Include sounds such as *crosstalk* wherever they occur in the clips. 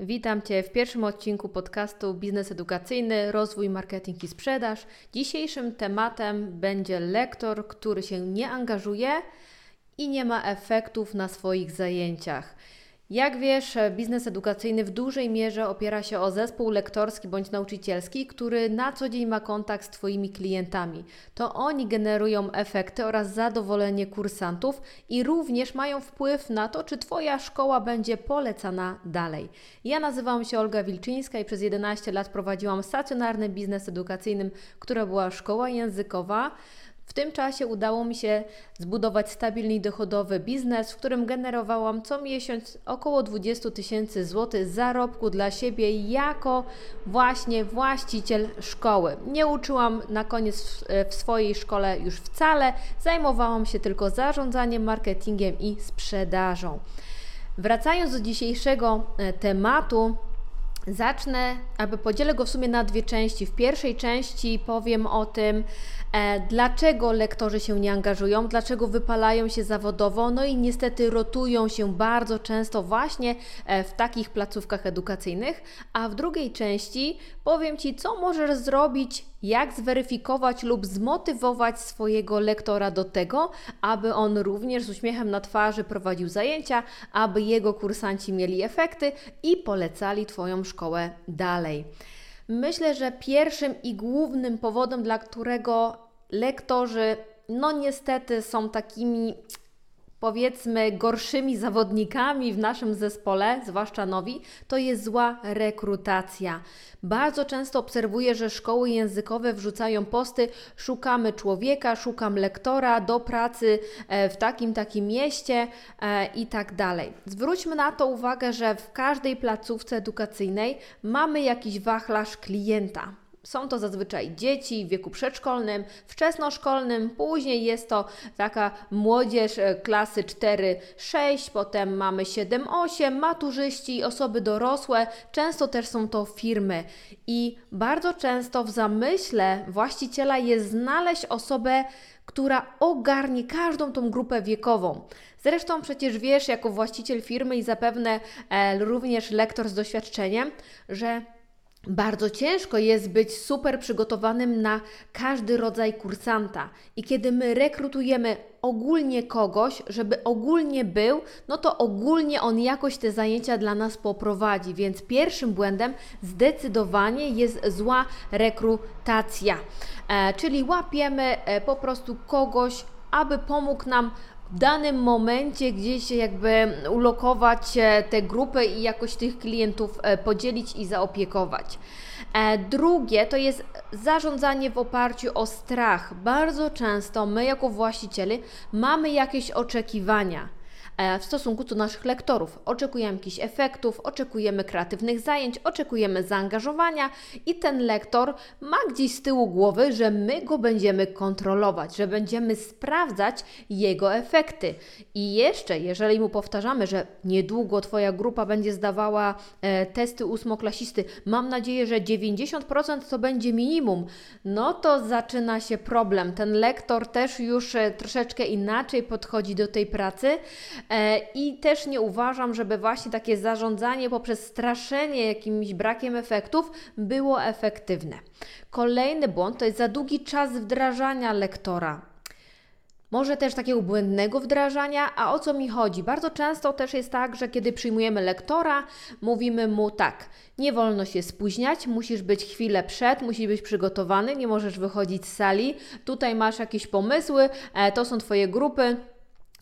Witam Cię w pierwszym odcinku podcastu Biznes Edukacyjny Rozwój, Marketing i Sprzedaż. Dzisiejszym tematem będzie lektor, który się nie angażuje i nie ma efektów na swoich zajęciach. Jak wiesz, biznes edukacyjny w dużej mierze opiera się o zespół lektorski bądź nauczycielski, który na co dzień ma kontakt z Twoimi klientami. To oni generują efekty oraz zadowolenie kursantów i również mają wpływ na to, czy Twoja szkoła będzie polecana dalej. Ja nazywam się Olga Wilczyńska i przez 11 lat prowadziłam stacjonarny biznes edukacyjny, która była szkoła językowa. W tym czasie udało mi się zbudować stabilny i dochodowy biznes, w którym generowałam co miesiąc około 20 tysięcy złotych zarobku dla siebie jako właśnie właściciel szkoły. Nie uczyłam na koniec w swojej szkole już wcale, zajmowałam się tylko zarządzaniem, marketingiem i sprzedażą. Wracając do dzisiejszego e, tematu, Zacznę, aby podzielę go w sumie na dwie części. W pierwszej części powiem o tym, e, dlaczego lektorzy się nie angażują, dlaczego wypalają się zawodowo, no i niestety rotują się bardzo często właśnie e, w takich placówkach edukacyjnych. A w drugiej części powiem Ci, co możesz zrobić jak zweryfikować lub zmotywować swojego lektora do tego, aby on również z uśmiechem na twarzy prowadził zajęcia, aby jego kursanci mieli efekty i polecali Twoją szkołę dalej. Myślę, że pierwszym i głównym powodem, dla którego lektorzy, no niestety, są takimi powiedzmy gorszymi zawodnikami w naszym zespole, zwłaszcza nowi, to jest zła rekrutacja. Bardzo często obserwuję, że szkoły językowe wrzucają posty: szukamy człowieka, szukam lektora do pracy e, w takim takim mieście e, i tak dalej. Zwróćmy na to uwagę, że w każdej placówce edukacyjnej mamy jakiś wachlarz klienta. Są to zazwyczaj dzieci w wieku przedszkolnym, wczesnoszkolnym, później jest to taka młodzież e, klasy 4-6, potem mamy 7-8, maturzyści, osoby dorosłe, często też są to firmy. I bardzo często w zamyśle właściciela jest znaleźć osobę, która ogarnie każdą tą grupę wiekową. Zresztą przecież wiesz, jako właściciel firmy i zapewne e, również lektor z doświadczeniem, że bardzo ciężko jest być super przygotowanym na każdy rodzaj kursanta. I kiedy my rekrutujemy ogólnie kogoś, żeby ogólnie był, no to ogólnie on jakoś te zajęcia dla nas poprowadzi. Więc pierwszym błędem zdecydowanie jest zła rekrutacja. E, czyli łapiemy e, po prostu kogoś, aby pomógł nam w danym momencie gdzieś jakby ulokować e, te grupy i jakoś tych klientów e, podzielić i zaopiekować. E, drugie to jest zarządzanie w oparciu o strach. Bardzo często my, jako właściciele, mamy jakieś oczekiwania. E, w stosunku do naszych lektorów. Oczekujemy jakichś efektów, oczekujemy kreatywnych zajęć, oczekujemy zaangażowania i ten lektor ma gdzieś z tyłu głowy, że my go będziemy kontrolować, że będziemy sprawdzać jego efekty. I jeszcze, jeżeli mu powtarzamy, że niedługo Twoja grupa będzie zdawała e, testy ósmoklasisty, mam nadzieję, że 90% to będzie minimum, no to zaczyna się problem. Ten lektor też już e, troszeczkę inaczej podchodzi do tej pracy I też nie uważam, żeby właśnie takie zarządzanie poprzez straszenie jakimś brakiem efektów było efektywne. Kolejny błąd to jest za długi czas wdrażania lektora. Może też takiego błędnego wdrażania, a o co mi chodzi? Bardzo często też jest tak, że kiedy przyjmujemy lektora, mówimy mu tak, nie wolno się spóźniać, musisz być chwilę przed, musisz być przygotowany, nie możesz wychodzić z sali, tutaj masz jakieś pomysły, e, to są Twoje grupy,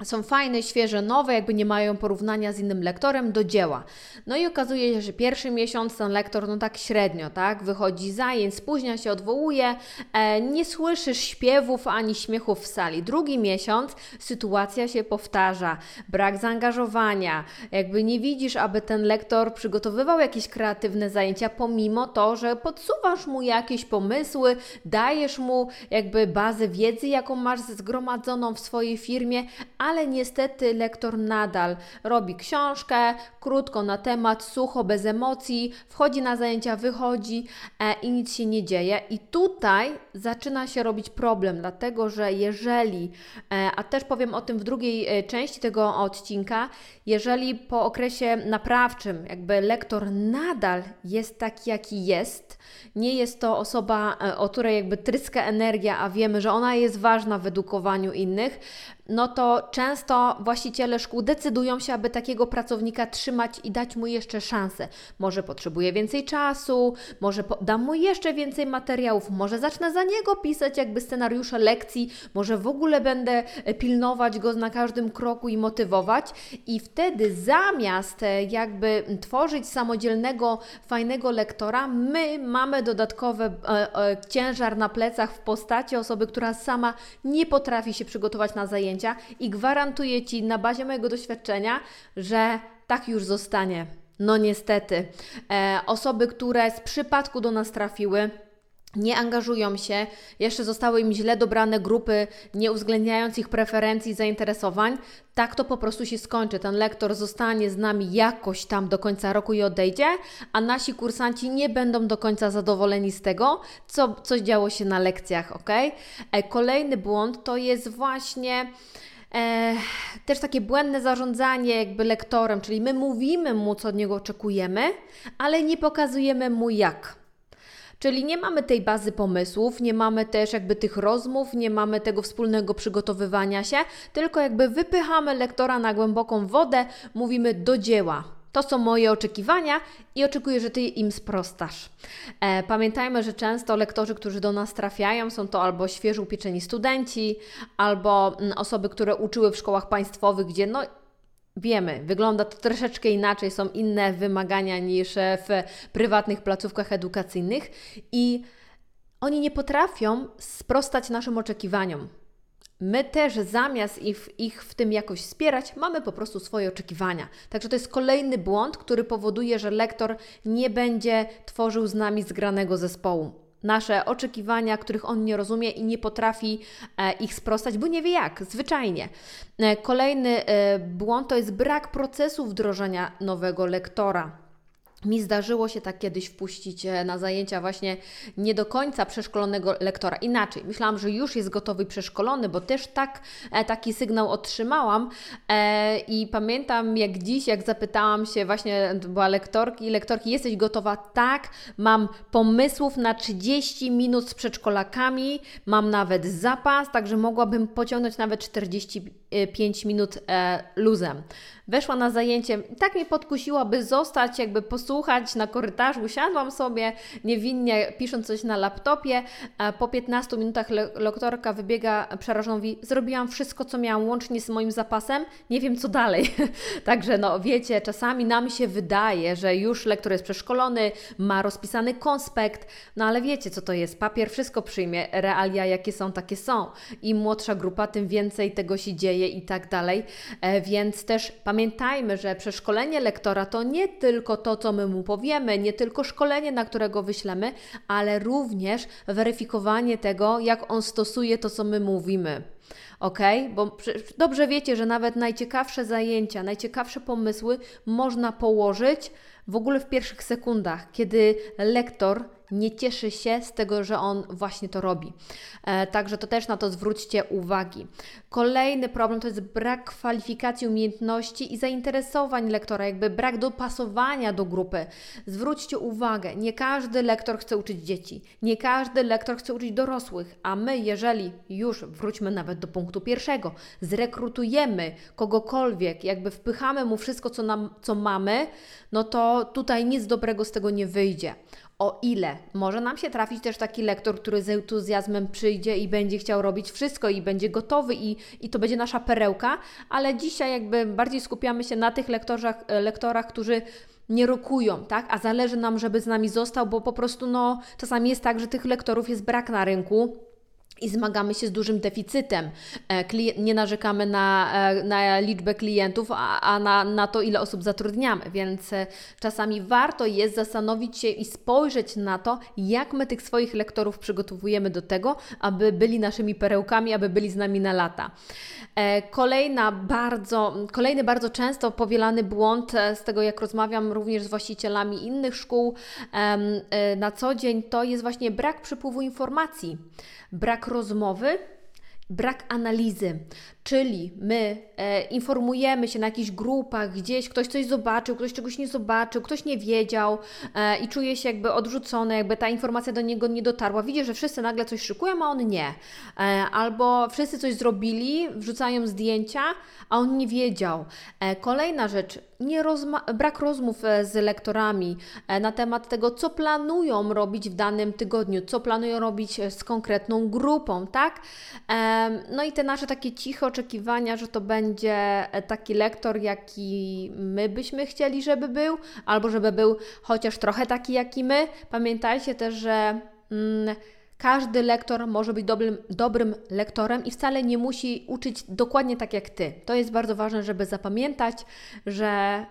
są fajne, świeże, nowe, jakby nie mają porównania z innym lektorem do dzieła. No i okazuje się, że pierwszy miesiąc ten lektor no tak średnio, tak, wychodzi zajęć, spóźnia się, odwołuje, e, nie słyszysz śpiewów ani śmiechów w sali. Drugi miesiąc sytuacja się powtarza, brak zaangażowania, jakby nie widzisz, aby ten lektor przygotowywał jakieś kreatywne zajęcia, pomimo to, że podsuwasz mu jakieś pomysły, dajesz mu jakby bazę wiedzy, jaką masz zgromadzoną w swojej firmie, ale niestety lektor nadal robi książkę, krótko na temat, sucho, bez emocji, wchodzi na zajęcia, wychodzi e, i nic się nie dzieje. I tutaj zaczyna się robić problem, dlatego że jeżeli, e, a też powiem o tym w drugiej e, części tego odcinka, jeżeli po okresie naprawczym jakby lektor nadal jest taki, jaki jest, nie jest to osoba, e, o której jakby tryska energia, a wiemy, że ona jest ważna w edukowaniu innych, no to często właściciele szkół decydują się, aby takiego pracownika trzymać i dać mu jeszcze szansę. Może potrzebuje więcej czasu, może dam mu jeszcze więcej materiałów, może zacznę za niego pisać jakby scenariusze lekcji, może w ogóle będę e, pilnować go na każdym kroku i motywować. I wtedy zamiast e, jakby tworzyć samodzielnego, fajnego lektora, my mamy dodatkowy e, e, ciężar na plecach w postaci osoby, która sama nie potrafi się przygotować na zajęcia zajęcia i gwarantuję Ci na bazie mojego doświadczenia, że tak już zostanie. No niestety. E, osoby, które z przypadku do nas trafiły, nie angażują się, jeszcze zostały im źle dobrane grupy, nie uwzględniając ich preferencji i zainteresowań, tak to po prostu się skończy. Ten lektor zostanie z nami jakoś tam do końca roku i odejdzie, a nasi kursanci nie będą do końca zadowoleni z tego, co, co działo się na lekcjach, ok? E, kolejny błąd to jest właśnie. E, też takie błędne zarządzanie jakby lektorem, czyli my mówimy mu, co od niego oczekujemy, ale nie pokazujemy mu jak. Czyli nie mamy tej bazy pomysłów, nie mamy też jakby tych rozmów, nie mamy tego wspólnego przygotowywania się, tylko jakby wypychamy lektora na głęboką wodę, mówimy do dzieła. To są moje oczekiwania i oczekuję, że Ty im sprostasz. E, pamiętajmy, że często lektorzy, którzy do nas trafiają, są to albo świeżo upieczeni studenci, albo mm, osoby, które uczyły w szkołach państwowych, gdzie no, Wiemy, wygląda to troszeczkę inaczej, są inne wymagania niż w prywatnych placówkach edukacyjnych i oni nie potrafią sprostać naszym oczekiwaniom. My też zamiast ich, ich w tym jakoś wspierać, mamy po prostu swoje oczekiwania. Także to jest kolejny błąd, który powoduje, że lektor nie będzie tworzył z nami zgranego zespołu nasze oczekiwania, których on nie rozumie i nie potrafi e, ich sprostać, bo nie wie jak, zwyczajnie. E, kolejny e, błąd to jest brak procesu wdrożenia nowego lektora. Mi zdarzyło się tak kiedyś wpuścić e, na zajęcia właśnie nie do końca przeszkolonego lektora. Inaczej, myślałam, że już jest gotowy przeszkolony, bo też tak, e, taki sygnał otrzymałam e, i pamiętam jak dziś, jak zapytałam się właśnie, była lektorki, lektorki, jesteś gotowa? Tak, mam pomysłów na 30 minut z przedszkolakami, mam nawet zapas, także mogłabym pociągnąć nawet 45 minut luzem weszła na zajęcie, tak mnie podkusiła, by zostać, jakby posłuchać na korytarzu. Siadłam sobie niewinnie, pisząc coś na laptopie. Po 15 minutach lektorka wybiega przerażona, mówi, zrobiłam wszystko, co miałam, łącznie z moim zapasem, nie wiem co dalej. *laughs* Także no wiecie, czasami nam się wydaje, że już lektor jest przeszkolony, ma rozpisany konspekt, no ale wiecie co to jest, papier wszystko przyjmie, realia jakie są, takie są. Im młodsza grupa, tym więcej tego się dzieje i tak dalej, e, więc też Pamiętajmy, że przeszkolenie lektora to nie tylko to, co my mu powiemy, nie tylko szkolenie, na którego wyślemy, ale również weryfikowanie tego, jak on stosuje to, co my mówimy. Ok? Bo dobrze wiecie, że nawet najciekawsze zajęcia, najciekawsze pomysły można położyć w ogóle w pierwszych sekundach, kiedy lektor nie cieszy się z tego, że on właśnie to robi. E, także to też na to zwróćcie uwagi. Kolejny problem to jest brak kwalifikacji, umiejętności i zainteresowań lektora, jakby brak dopasowania do grupy. Zwróćcie uwagę, nie każdy lektor chce uczyć dzieci, nie każdy lektor chce uczyć dorosłych, a my, jeżeli już wróćmy nawet do punktu pierwszego, zrekrutujemy kogokolwiek, jakby wpychamy mu wszystko, co, nam, co mamy, no to tutaj nic dobrego z tego nie wyjdzie. O ile może nam się trafić też taki lektor, który z entuzjazmem przyjdzie i będzie chciał robić wszystko i będzie gotowy i, i to będzie nasza perełka, ale dzisiaj jakby bardziej skupiamy się na tych lektorach, lektorach którzy nie rokują, tak? A zależy nam, żeby z nami został, bo po prostu no, czasami jest tak, że tych lektorów jest brak na rynku i zmagamy się z dużym deficytem. E, nie narzekamy na, e, na liczbę klientów, a, a na, na to, ile osób zatrudniamy, więc e, czasami warto jest zastanowić się i spojrzeć na to, jak my tych swoich lektorów przygotowujemy do tego, aby byli naszymi perełkami, aby byli z nami na lata. Kolejna bardzo, kolejny bardzo często powielany błąd, z tego jak rozmawiam również z właścicielami innych szkół na co dzień, to jest właśnie brak przepływu informacji brak rozmowy, brak analizy. Czyli my e, informujemy się na jakichś grupach, gdzieś ktoś coś zobaczył, ktoś czegoś nie zobaczył, ktoś nie wiedział e, i czuje się jakby odrzucony, jakby ta informacja do niego nie dotarła. Widzi, że wszyscy nagle coś szykują, a on nie. E, albo wszyscy coś zrobili, wrzucają zdjęcia, a on nie wiedział. E, kolejna rzecz, nie rozma- brak rozmów e, z lektorami e, na temat tego, co planują robić w danym tygodniu, co planują robić z konkretną grupą, tak? No i te nasze takie ciche oczekiwania, że to będzie e, taki lektor, jaki my byśmy chcieli, żeby był, albo żeby był chociaż trochę taki, jaki my. Pamiętajcie też, że mm, każdy lektor może być dobrym, dobrym lektorem i wcale nie musi uczyć dokładnie tak jak ty. To jest bardzo ważne, żeby zapamiętać, że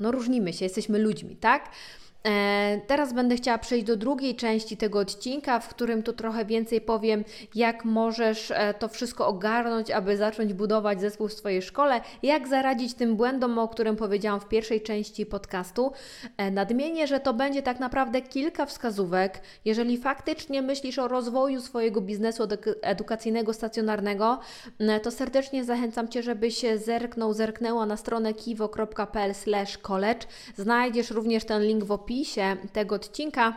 no różnimy się, jesteśmy ludźmi, tak? E, teraz będę chciała przejść do drugiej części tego odcinka, w którym tu trochę więcej powiem, jak możesz e, to wszystko ogarnąć, aby zacząć budować zespół w swojej szkole, jak zaradzić tym błędom, o którym powiedziałam w pierwszej części podcastu. E, nadmienię, że to będzie tak naprawdę kilka wskazówek. Jeżeli faktycznie myślisz o rozwoju swojego biznesu edukacyjnego stacjonarnego, to serdecznie zachęcam Cię, żebyś zerknął, zerknęła na stronę kiwo.pl/college. Znajdziesz również ten link w opisie opisie tego odcinka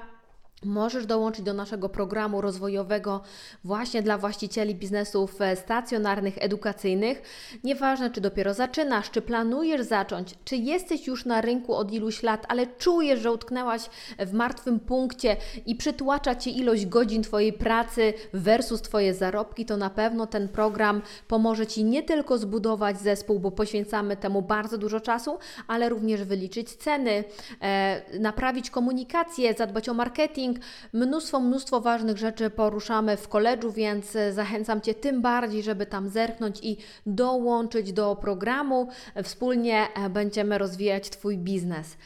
Możesz dołączyć do naszego programu rozwojowego właśnie dla właścicieli biznesów e, stacjonarnych, edukacyjnych. Nieważne, czy dopiero zaczynasz, czy planujesz zacząć, czy jesteś już na rynku od iluś lat, ale czujesz, że utknęłaś w martwym punkcie i przytłacza Cię ilość godzin Twojej pracy versus Twoje zarobki, to na pewno ten program pomoże Ci nie tylko zbudować zespół, bo poświęcamy temu bardzo dużo czasu, ale również wyliczyć ceny, e, naprawić komunikację, zadbać o marketing, marketing. Mnóstwo, mnóstwo ważnych rzeczy poruszamy w koledżu, więc zachęcam Cię tym bardziej, żeby tam zerknąć i dołączyć do programu. Wspólnie e, będziemy rozwijać Twój biznes.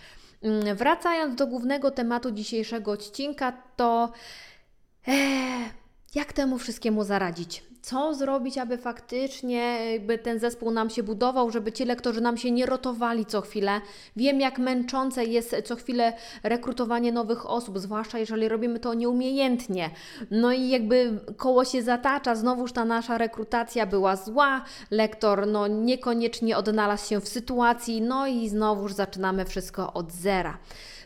Mm, wracając do głównego tematu dzisiejszego odcinka, to ee, jak temu wszystkiemu zaradzić? Co zrobić, aby faktycznie jakby ten zespół nam się budował, żeby ci lektorzy nam się nie rotowali co chwilę. Wiem, jak męczące jest co chwilę rekrutowanie nowych osób, zwłaszcza jeżeli robimy to nieumiejętnie. No i jakby koło się zatacza, znowuż ta nasza rekrutacja była zła, lektor no niekoniecznie odnalazł się w sytuacji, no i znowuż zaczynamy wszystko od zera.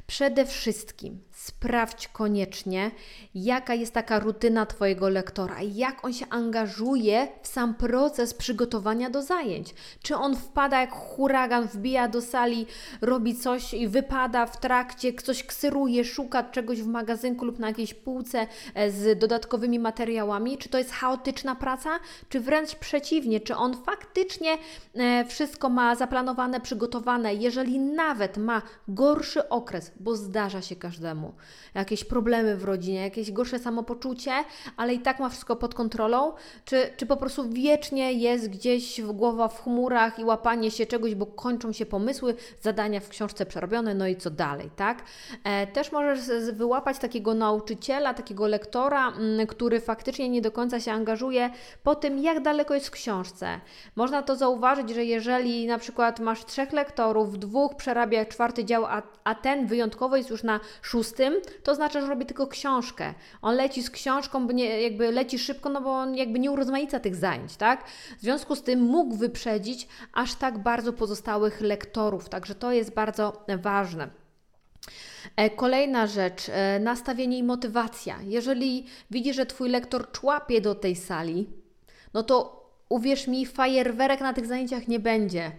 Przede wszystkim sprawdź koniecznie, jaka jest taka rutyna Twojego lektora, jak on się angażuje w sam proces przygotowania do zajęć. Czy on wpada jak huragan, wbija do sali, robi coś i wypada w trakcie, coś ksyruje, szuka czegoś w magazynku lub na jakiejś półce e, z dodatkowymi materiałami? Czy to jest chaotyczna praca, czy wręcz przeciwnie, czy on faktycznie e, wszystko ma zaplanowane, przygotowane, jeżeli nawet ma gorszy okres, bo zdarza się każdemu jakieś problemy w rodzinie, jakieś gorsze samopoczucie, ale i tak ma wszystko pod kontrolą, czy, czy po prostu wiecznie jest gdzieś w głowa w chmurach i łapanie się czegoś, bo kończą się pomysły, zadania w książce przerobione, no i co dalej, tak? E, też możesz wyłapać takiego nauczyciela, takiego lektora, mm, który faktycznie nie do końca się angażuje po tym, jak daleko jest w książce. Można to zauważyć, że jeżeli na przykład masz trzech lektorów, dwóch przerabia czwarty dział, a, a ten wyjątkowo jest już na szóstym, tym, to znaczy, że robi tylko książkę. On leci z książką, nie, jakby leci szybko, no bo on jakby nie urozmaica tych zajęć, tak? W związku z tym mógł wyprzedzić aż tak bardzo pozostałych lektorów, także to jest bardzo ważne. E, kolejna rzecz, e, nastawienie i motywacja. Jeżeli widzi, że Twój lektor człapie do tej sali, no to uwierz mi, fajerwerek na tych zajęciach nie będzie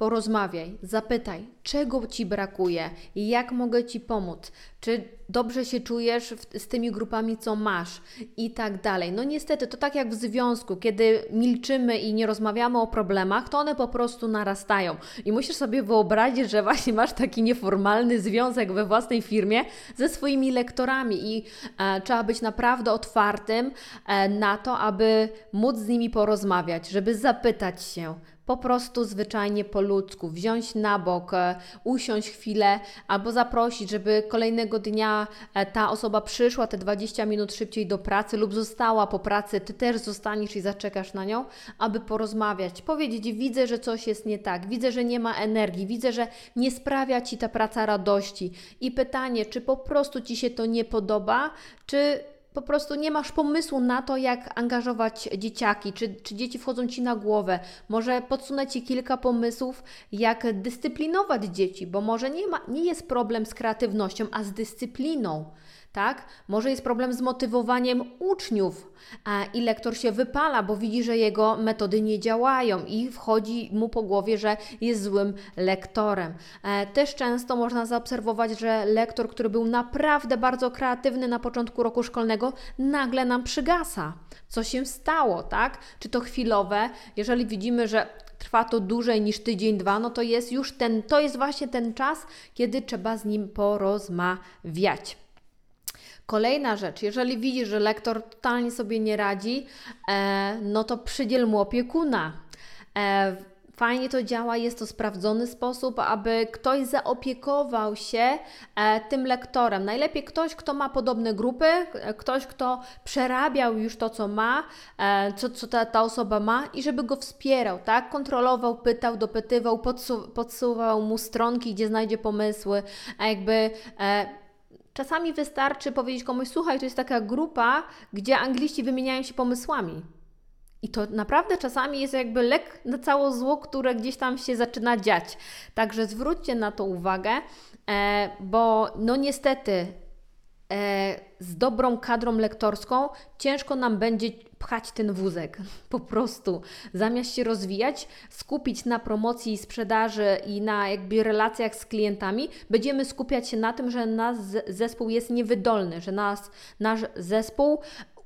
porozmawiaj, zapytaj, czego Ci brakuje, jak mogę Ci pomóc, czy dobrze się czujesz w, z tymi grupami, co masz i tak dalej. No niestety, to tak jak w związku, kiedy milczymy i nie rozmawiamy o problemach, to one po prostu narastają. I musisz sobie wyobrazić, że właśnie masz taki nieformalny związek we własnej firmie ze swoimi lektorami i e, trzeba być naprawdę otwartym e, na to, aby móc z nimi porozmawiać, żeby zapytać się, po prostu zwyczajnie po ludzku, wziąć na bok, e, usiąść chwilę albo zaprosić, żeby kolejnego dnia e, ta osoba przyszła te 20 minut szybciej do pracy lub została po pracy, ty też zostaniesz i zaczekasz na nią, aby porozmawiać, powiedzieć: Widzę, że coś jest nie tak, widzę, że nie ma energii, widzę, że nie sprawia ci ta praca radości. I pytanie, czy po prostu ci się to nie podoba, czy po prostu nie masz pomysłu na to, jak angażować dzieciaki, czy, czy dzieci wchodzą ci na głowę. Może podsunę ci kilka pomysłów, jak dyscyplinować dzieci, bo może nie, ma, nie jest problem z kreatywnością, a z dyscypliną tak? Może jest problem z motywowaniem uczniów i lektor się wypala, bo widzi, że jego metody nie działają i wchodzi mu po głowie, że jest złym lektorem. E, też często można zaobserwować, że lektor, który był naprawdę bardzo kreatywny na początku roku szkolnego, nagle nam przygasa. Co się stało, tak? Czy to chwilowe? Jeżeli widzimy, że trwa to dłużej niż tydzień, dwa, no to jest już ten, to jest właśnie ten czas, kiedy trzeba z nim porozmawiać. Kolejna rzecz, jeżeli widzisz, że lektor totalnie sobie nie radzi, e, no to przydziel mu opiekuna. E, fajnie to działa, jest to sprawdzony sposób, aby ktoś zaopiekował się e, tym lektorem. Najlepiej ktoś, kto ma podobne grupy, e, ktoś, kto przerabiał już to, co ma, e, co, co ta, ta osoba ma i żeby go wspierał, tak? Kontrolował, pytał, dopytywał, podsu podsuwał mu stronki, gdzie znajdzie pomysły, a jakby e, Czasami wystarczy powiedzieć komuś: Słuchaj, to jest taka grupa, gdzie angliści wymieniają się pomysłami. I to naprawdę czasami jest jakby lek na całe zło, które gdzieś tam się zaczyna dziać. Także zwróćcie na to uwagę, e, bo no niestety z dobrą kadrą lektorską ciężko nam będzie pchać ten wózek. *laughs* Po prostu zamiast się rozwijać, skupić na promocji, sprzedaży i na jakby relacjach z klientami, będziemy skupiać się na tym, że nasz zespół jest niewydolny, że nas, nasz zespół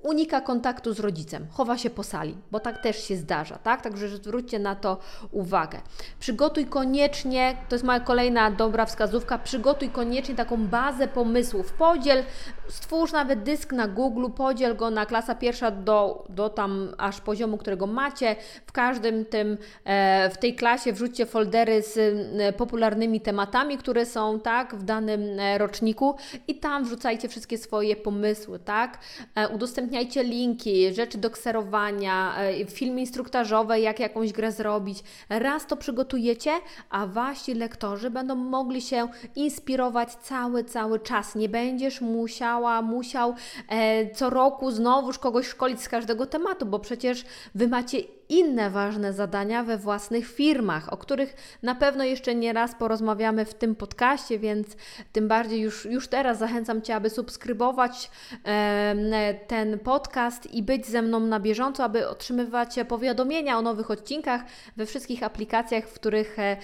unika kontaktu z rodzicem, chowa się po sali, bo tak też się zdarza, tak? Także zwróćcie na to uwagę. Przygotuj koniecznie, to jest moja kolejna dobra wskazówka, przygotuj koniecznie taką bazę pomysłów. Podziel, stwórz nawet dysk na Google, podziel go na klasa pierwsza do, do tam aż poziomu, którego macie. W każdym tym, e, w tej klasie wrzućcie foldery z e, popularnymi tematami, które są, tak, w danym e, roczniku i tam wrzucajcie wszystkie swoje pomysły, tak? E, udostępniajcie linki, rzeczy do kserowania, e, filmy instruktażowe, jak jakąś grę zrobić. Raz to przygotujecie, a wasi lektorzy będą mogli się inspirować cały, cały czas. Nie będziesz musiała, musiał e, co roku znowuż kogoś szkolić z każdego tematu, bo przecież wy macie inne ważne zadania we własnych firmach, o których na pewno jeszcze nie raz porozmawiamy w tym podcaście, więc tym bardziej już, już teraz zachęcam Cię, aby subskrybować e, ten podcast i być ze mną na bieżąco, aby otrzymywać powiadomienia o nowych odcinkach we wszystkich aplikacjach, w których e,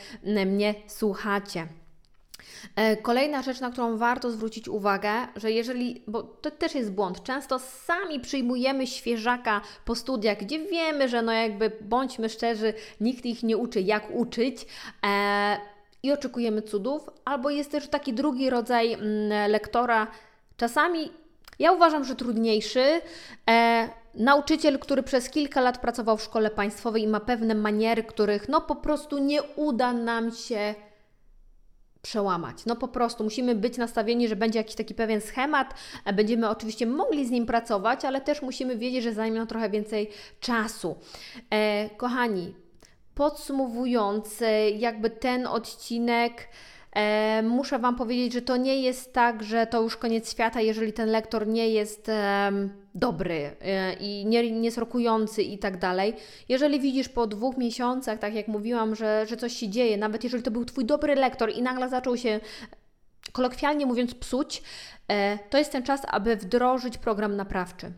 mnie słuchacie. E, kolejna rzecz, na którą warto zwrócić uwagę, że jeżeli, bo to też jest błąd, często sami przyjmujemy świeżaka po studiach, gdzie wiemy, że no jakby bądźmy szczerzy, nikt ich nie uczy, jak uczyć. E, i oczekujemy cudów, albo jest też taki drugi rodzaj mm, lektora, czasami ja uważam, że trudniejszy. E, nauczyciel, który przez kilka lat pracował w szkole państwowej i ma pewne maniery, których no po prostu nie uda nam się przełamać. No po prostu musimy być nastawieni, że będzie jakiś taki pewien schemat, e, będziemy oczywiście mogli z nim pracować, ale też musimy wiedzieć, że zajmie trochę więcej czasu. E, kochani, podsumowując, e, jakby ten odcinek. E, muszę Wam powiedzieć, że to nie jest tak, że to już koniec świata, jeżeli ten lektor nie jest dobry e, i nie, nie jest rokujący i tak dalej. Jeżeli widzisz po dwóch miesiącach, tak jak mówiłam, że, że coś się dzieje, nawet jeżeli to był Twój dobry lektor i nagle zaczął się kolokwialnie mówiąc psuć, e, to jest ten czas, aby wdrożyć program naprawczy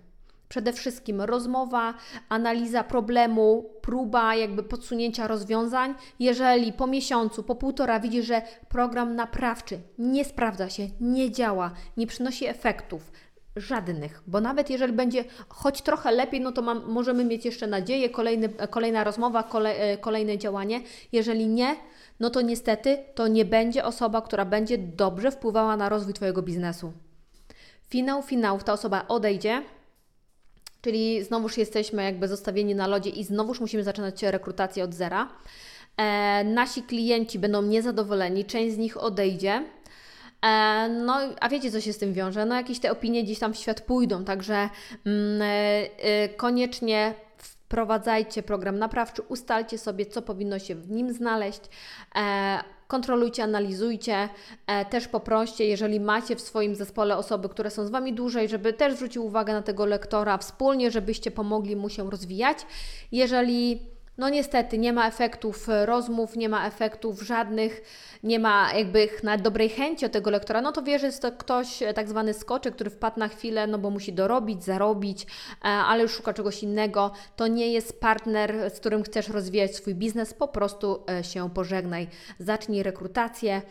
Przede wszystkim rozmowa, analiza problemu, próba jakby podsunięcia rozwiązań. Jeżeli po miesiącu, po półtora widzisz, że program naprawczy nie sprawdza się, nie działa, nie przynosi efektów, żadnych, bo nawet jeżeli będzie choć trochę lepiej, no to mam, możemy mieć jeszcze nadzieję, kolejny, kolejna rozmowa, kolej, e, kolejne działanie. Jeżeli nie, no to niestety to nie będzie osoba, która będzie dobrze wpływała na rozwój Twojego biznesu. Finał finałów, ta osoba odejdzie, czyli znowuż jesteśmy jakby zostawieni na lodzie i znowuż musimy zaczynać rekrutację od zera. E, nasi klienci będą niezadowoleni, część z nich odejdzie. E, no, a wiecie, co się z tym wiąże? No, jakieś te opinie gdzieś tam w świat pójdą, także mm, e, koniecznie wprowadzajcie program naprawczy, ustalcie sobie, co powinno się w nim znaleźć. E, kontrolujcie, analizujcie, e, też poproście, jeżeli macie w swoim zespole osoby, które są z Wami dłużej, żeby też zwrócił uwagę na tego lektora wspólnie, żebyście pomogli mu się rozwijać. Jeżeli no niestety nie ma efektów e, rozmów, nie ma efektów żadnych, nie ma jakby na dobrej chęci od tego lektora, no to wie, że jest to ktoś e, tak zwany skoczek, który wpadł na chwilę, no bo musi dorobić, zarobić, e, ale już szuka czegoś innego. To nie jest partner, z którym chcesz rozwijać swój biznes, po prostu się pożegnaj. Zacznij rekrutację,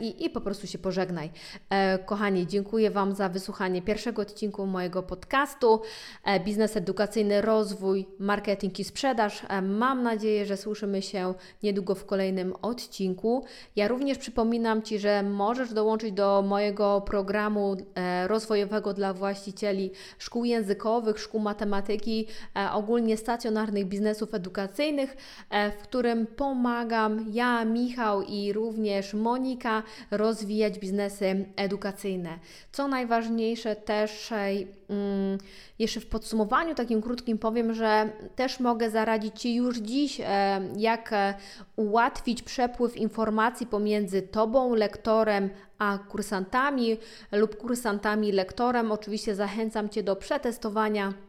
i, i po prostu się pożegnaj. E, kochani, dziękuję Wam za wysłuchanie pierwszego odcinku mojego podcastu e, Biznes Edukacyjny, Rozwój, Marketing i Sprzedaż. Mam nadzieję, że słyszymy się niedługo w kolejnym odcinku. Ja również przypominam Ci, że możesz dołączyć do mojego programu rozwojowego dla właścicieli szkół językowych, szkół matematyki, ogólnie stacjonarnych biznesów edukacyjnych, w którym pomagam ja, Michał i również Monika rozwijać biznesy edukacyjne. Co najważniejsze też mm, jeszcze w podsumowaniu takim krótkim powiem, że też mogę zaradzić Ci już dziś, e, jak e, ułatwić przepływ informacji pomiędzy Tobą, lektorem, a kursantami lub kursantami, lektorem. Oczywiście zachęcam Cię do przetestowania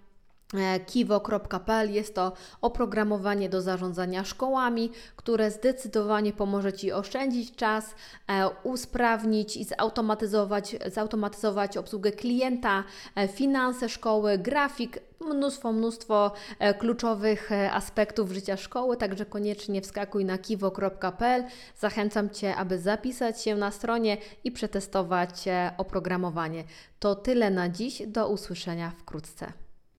kiwo.pl jest to oprogramowanie do zarządzania szkołami, które zdecydowanie pomoże Ci oszczędzić czas, e, usprawnić i zautomatyzować, zautomatyzować obsługę klienta, e, finanse szkoły, grafik, mnóstwo, mnóstwo kluczowych aspektów życia szkoły, także koniecznie wskakuj na kiwo.pl. Zachęcam Cię, aby zapisać się na stronie i przetestować oprogramowanie. To tyle na dziś, do usłyszenia wkrótce.